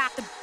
got the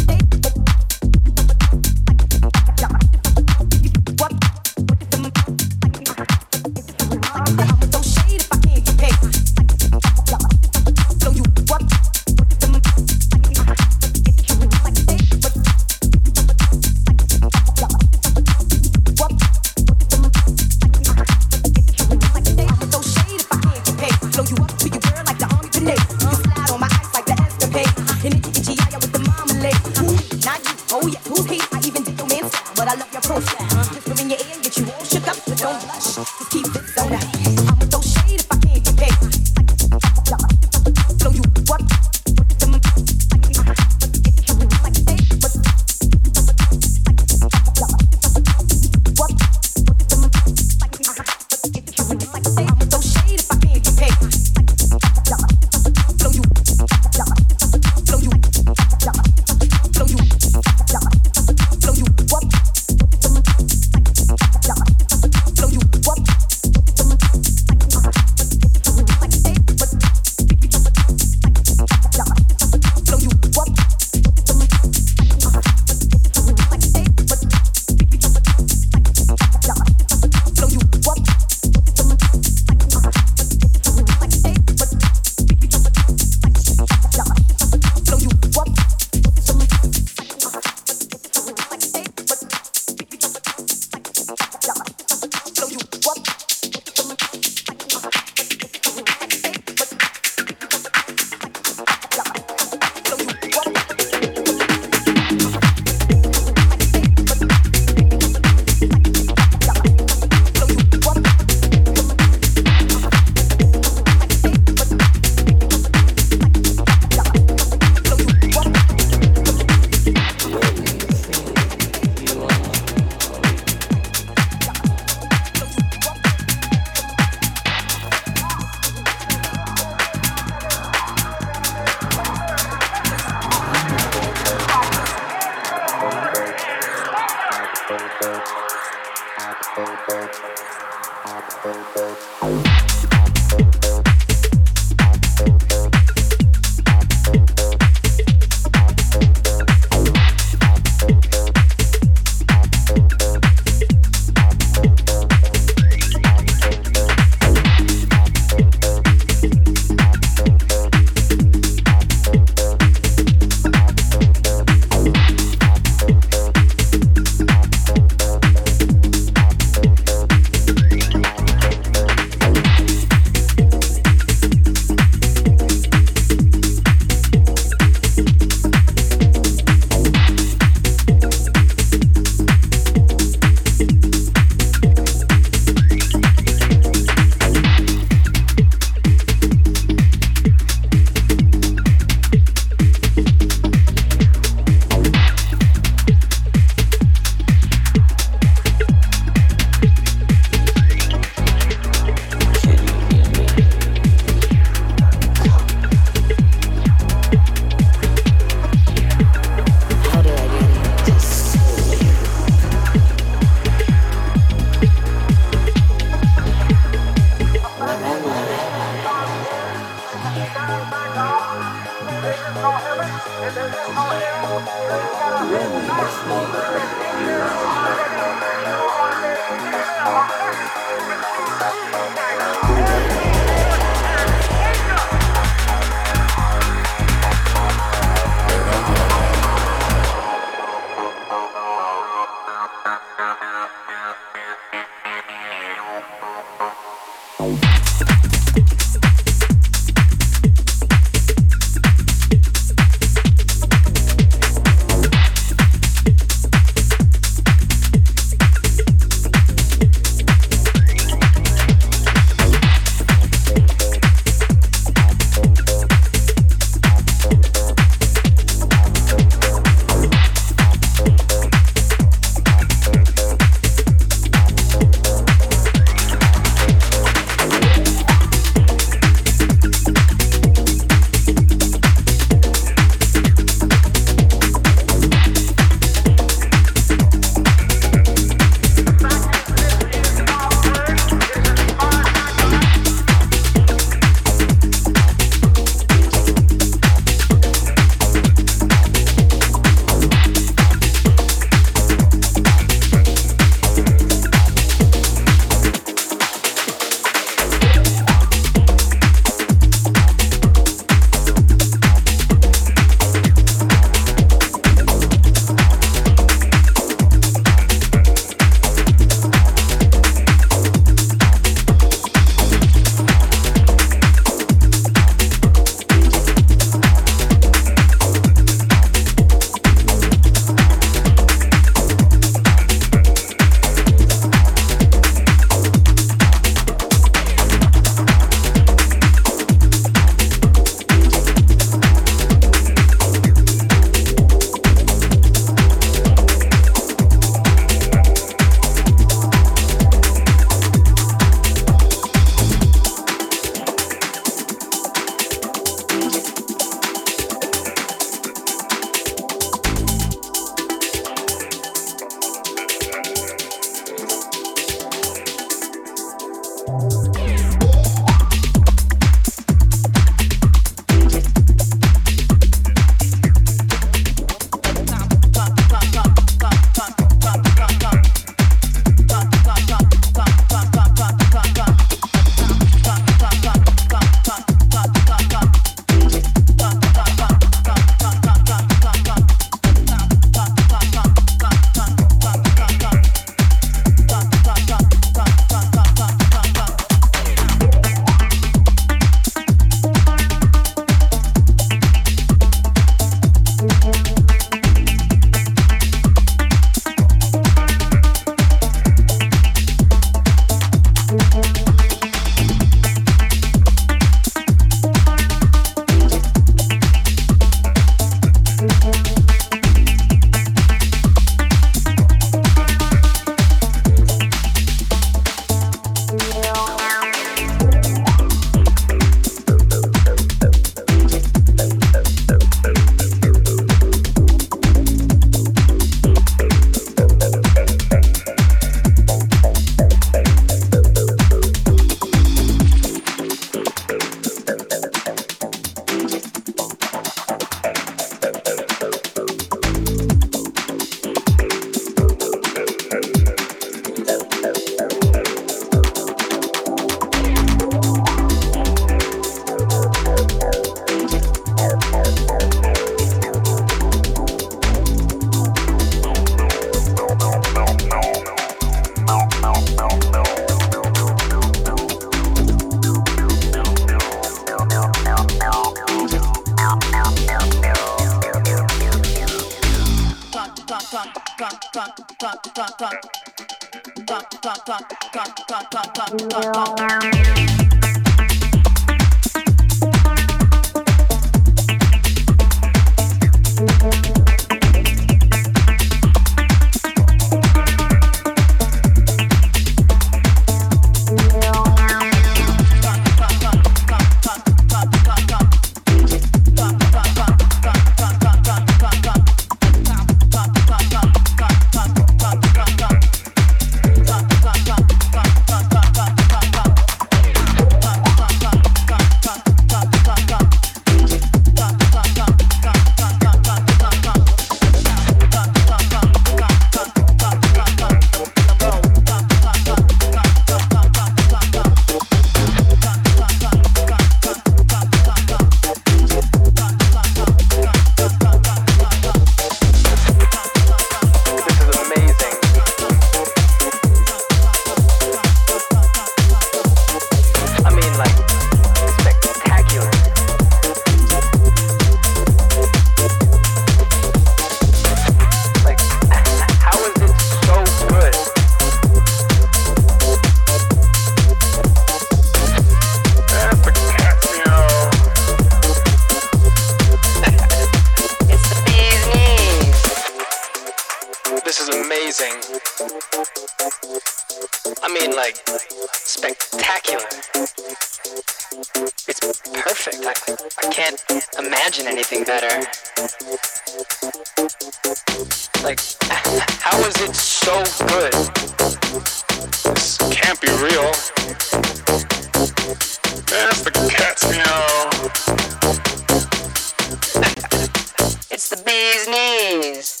please.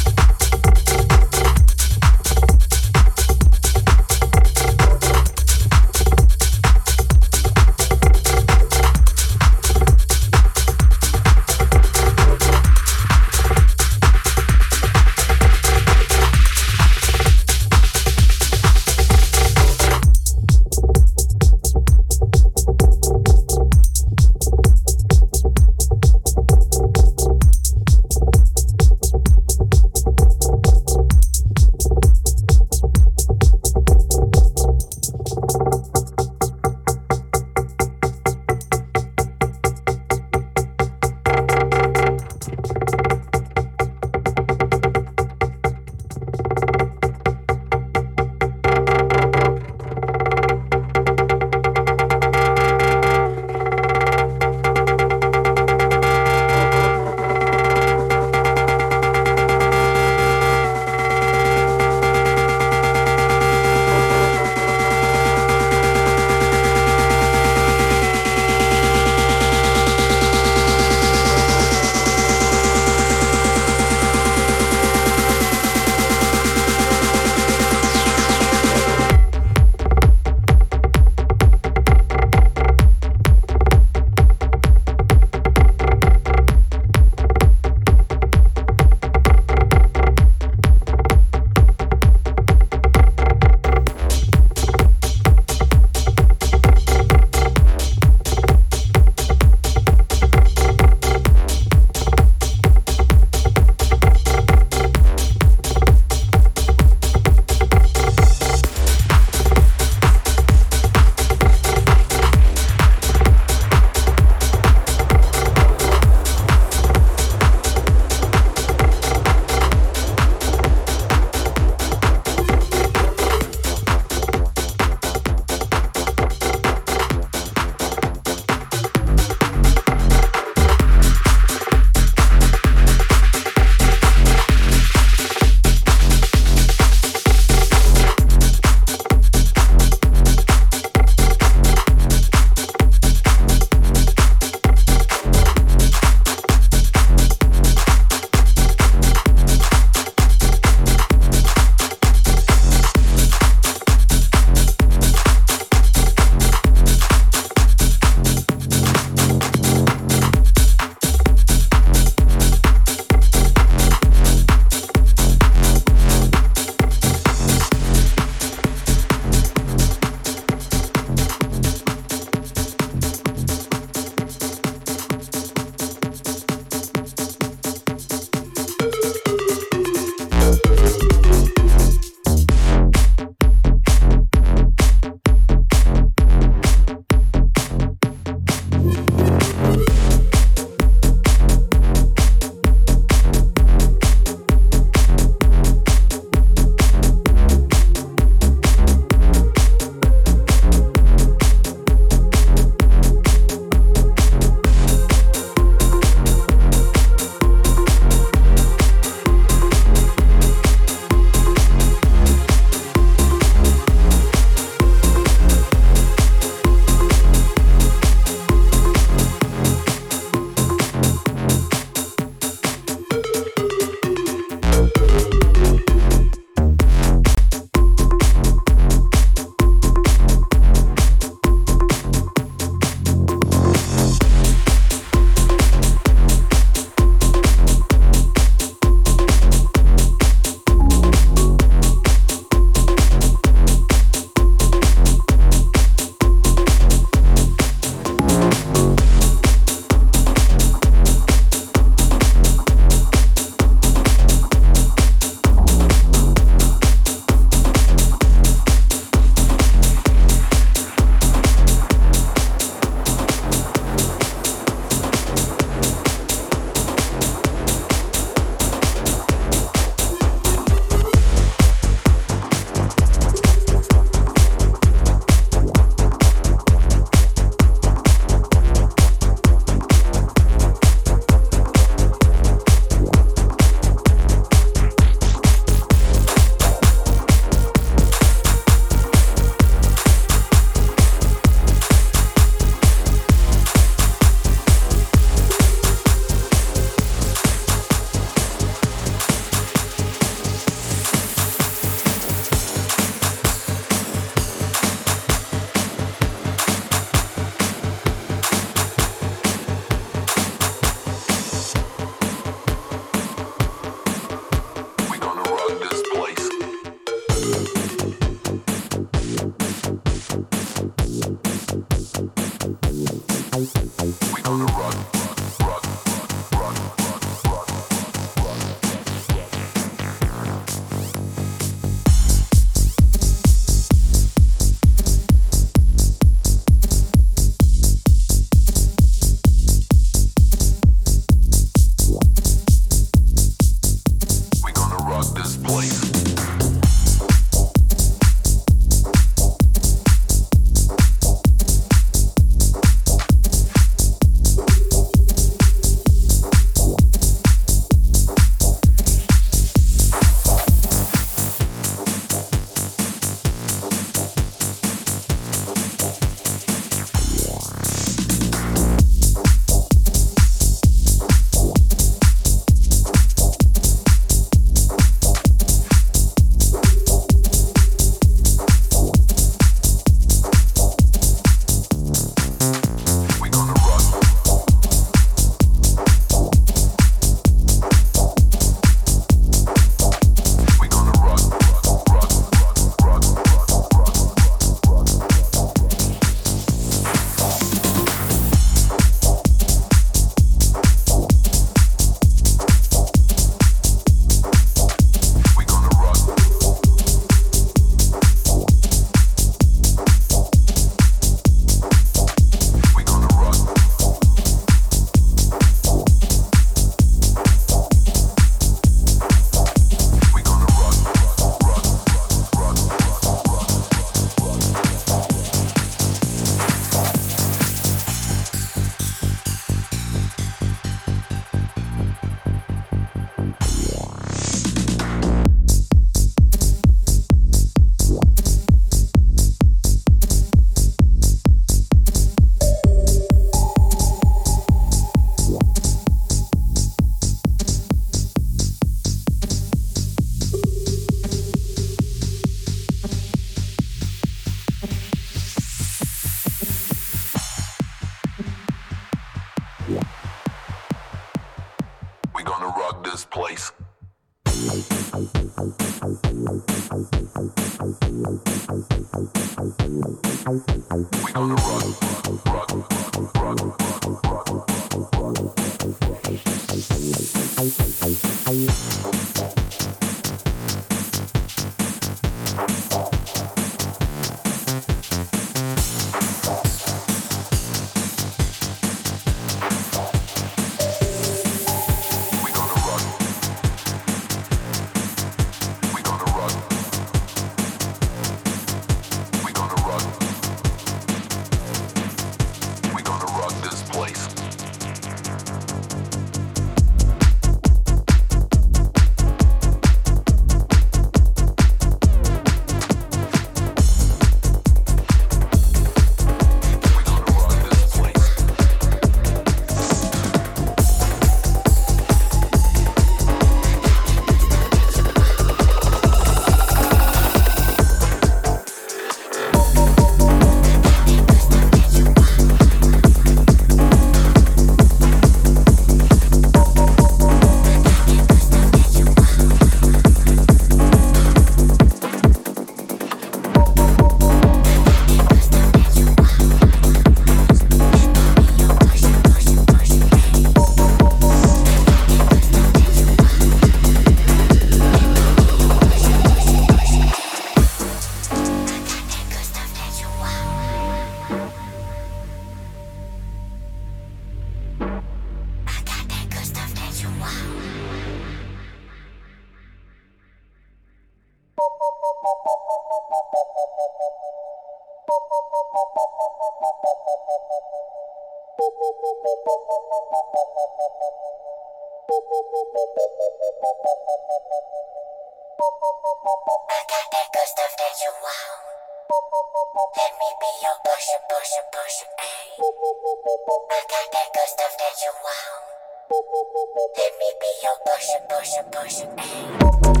Let me be push it, push it, push.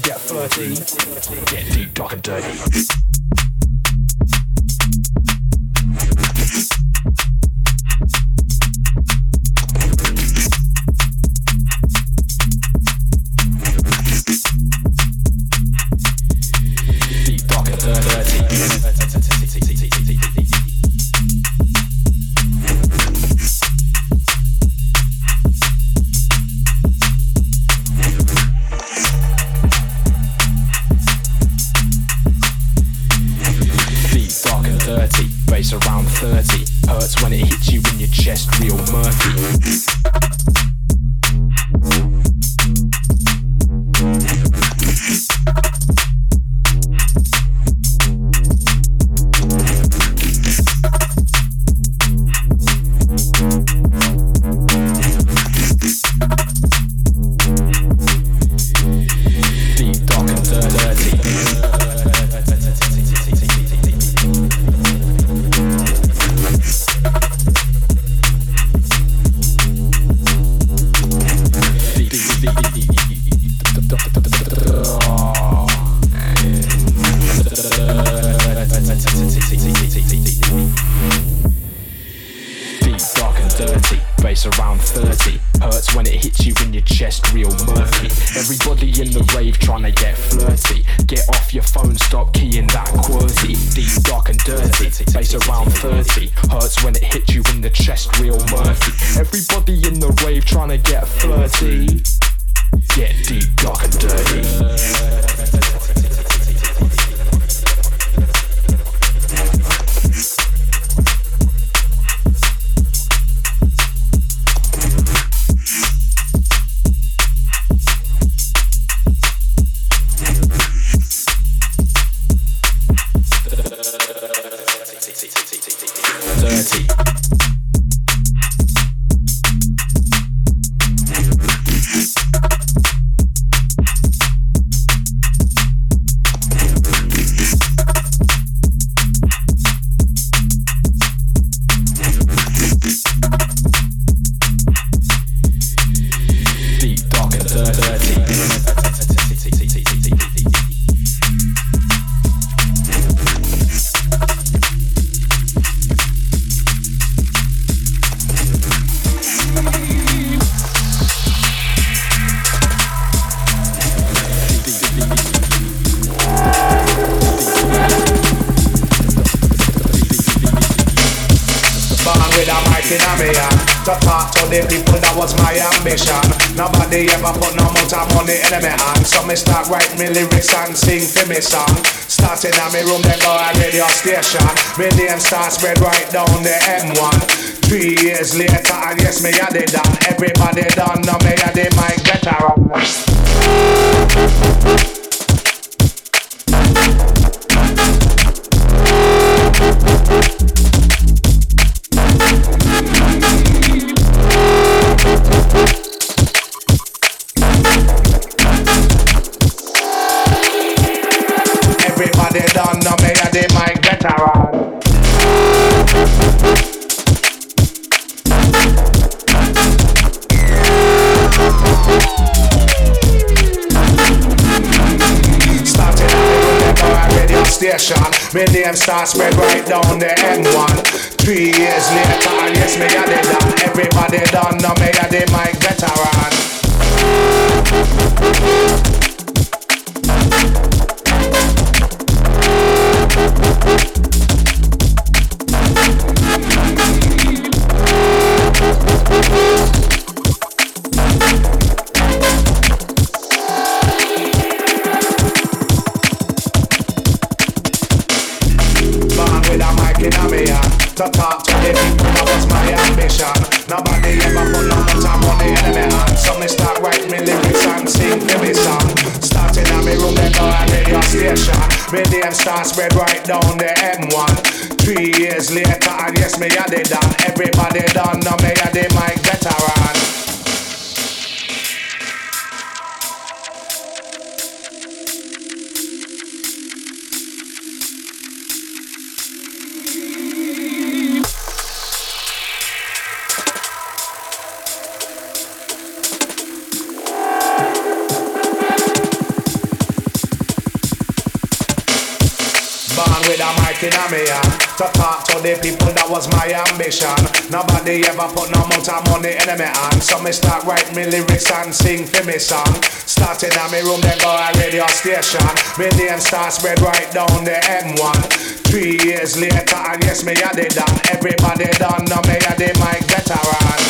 Get flirty. see. Get deep, dark and dirty. Station. My name starts spread right down the M1. Three years later, and yes, me had it done. Everybody done, now me had the mic better. Name start spread right down the M1. Three years later, and yes, me had it done. Everybody done, now me had the mic veteran. Start spread right down the M1. Three years later, and yes, me had it done. Everybody done, now me had the mic veteran. Mic in a me hand To talk to the people that was my ambition. Nobody ever put no amount of money in me hand. So me start write me lyrics and sing for me song. Starting at me room then go a radio station. Me name start spread right down the M1 Three years later and yes me a the done Everybody done now me a the mic veteran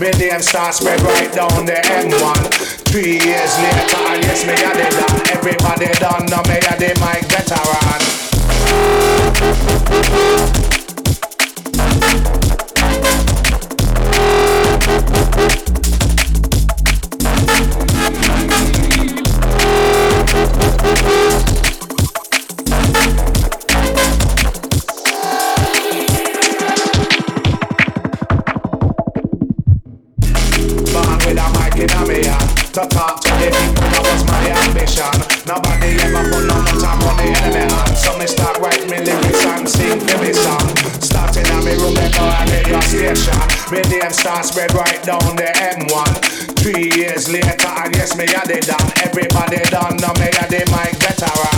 Me name start spread right down the M1 Three years later and yes me a the done Everybody done now me a the mic veteran Start spread right down the M1 Three years later and yes me a the done. Everybody done now me a the mic veteran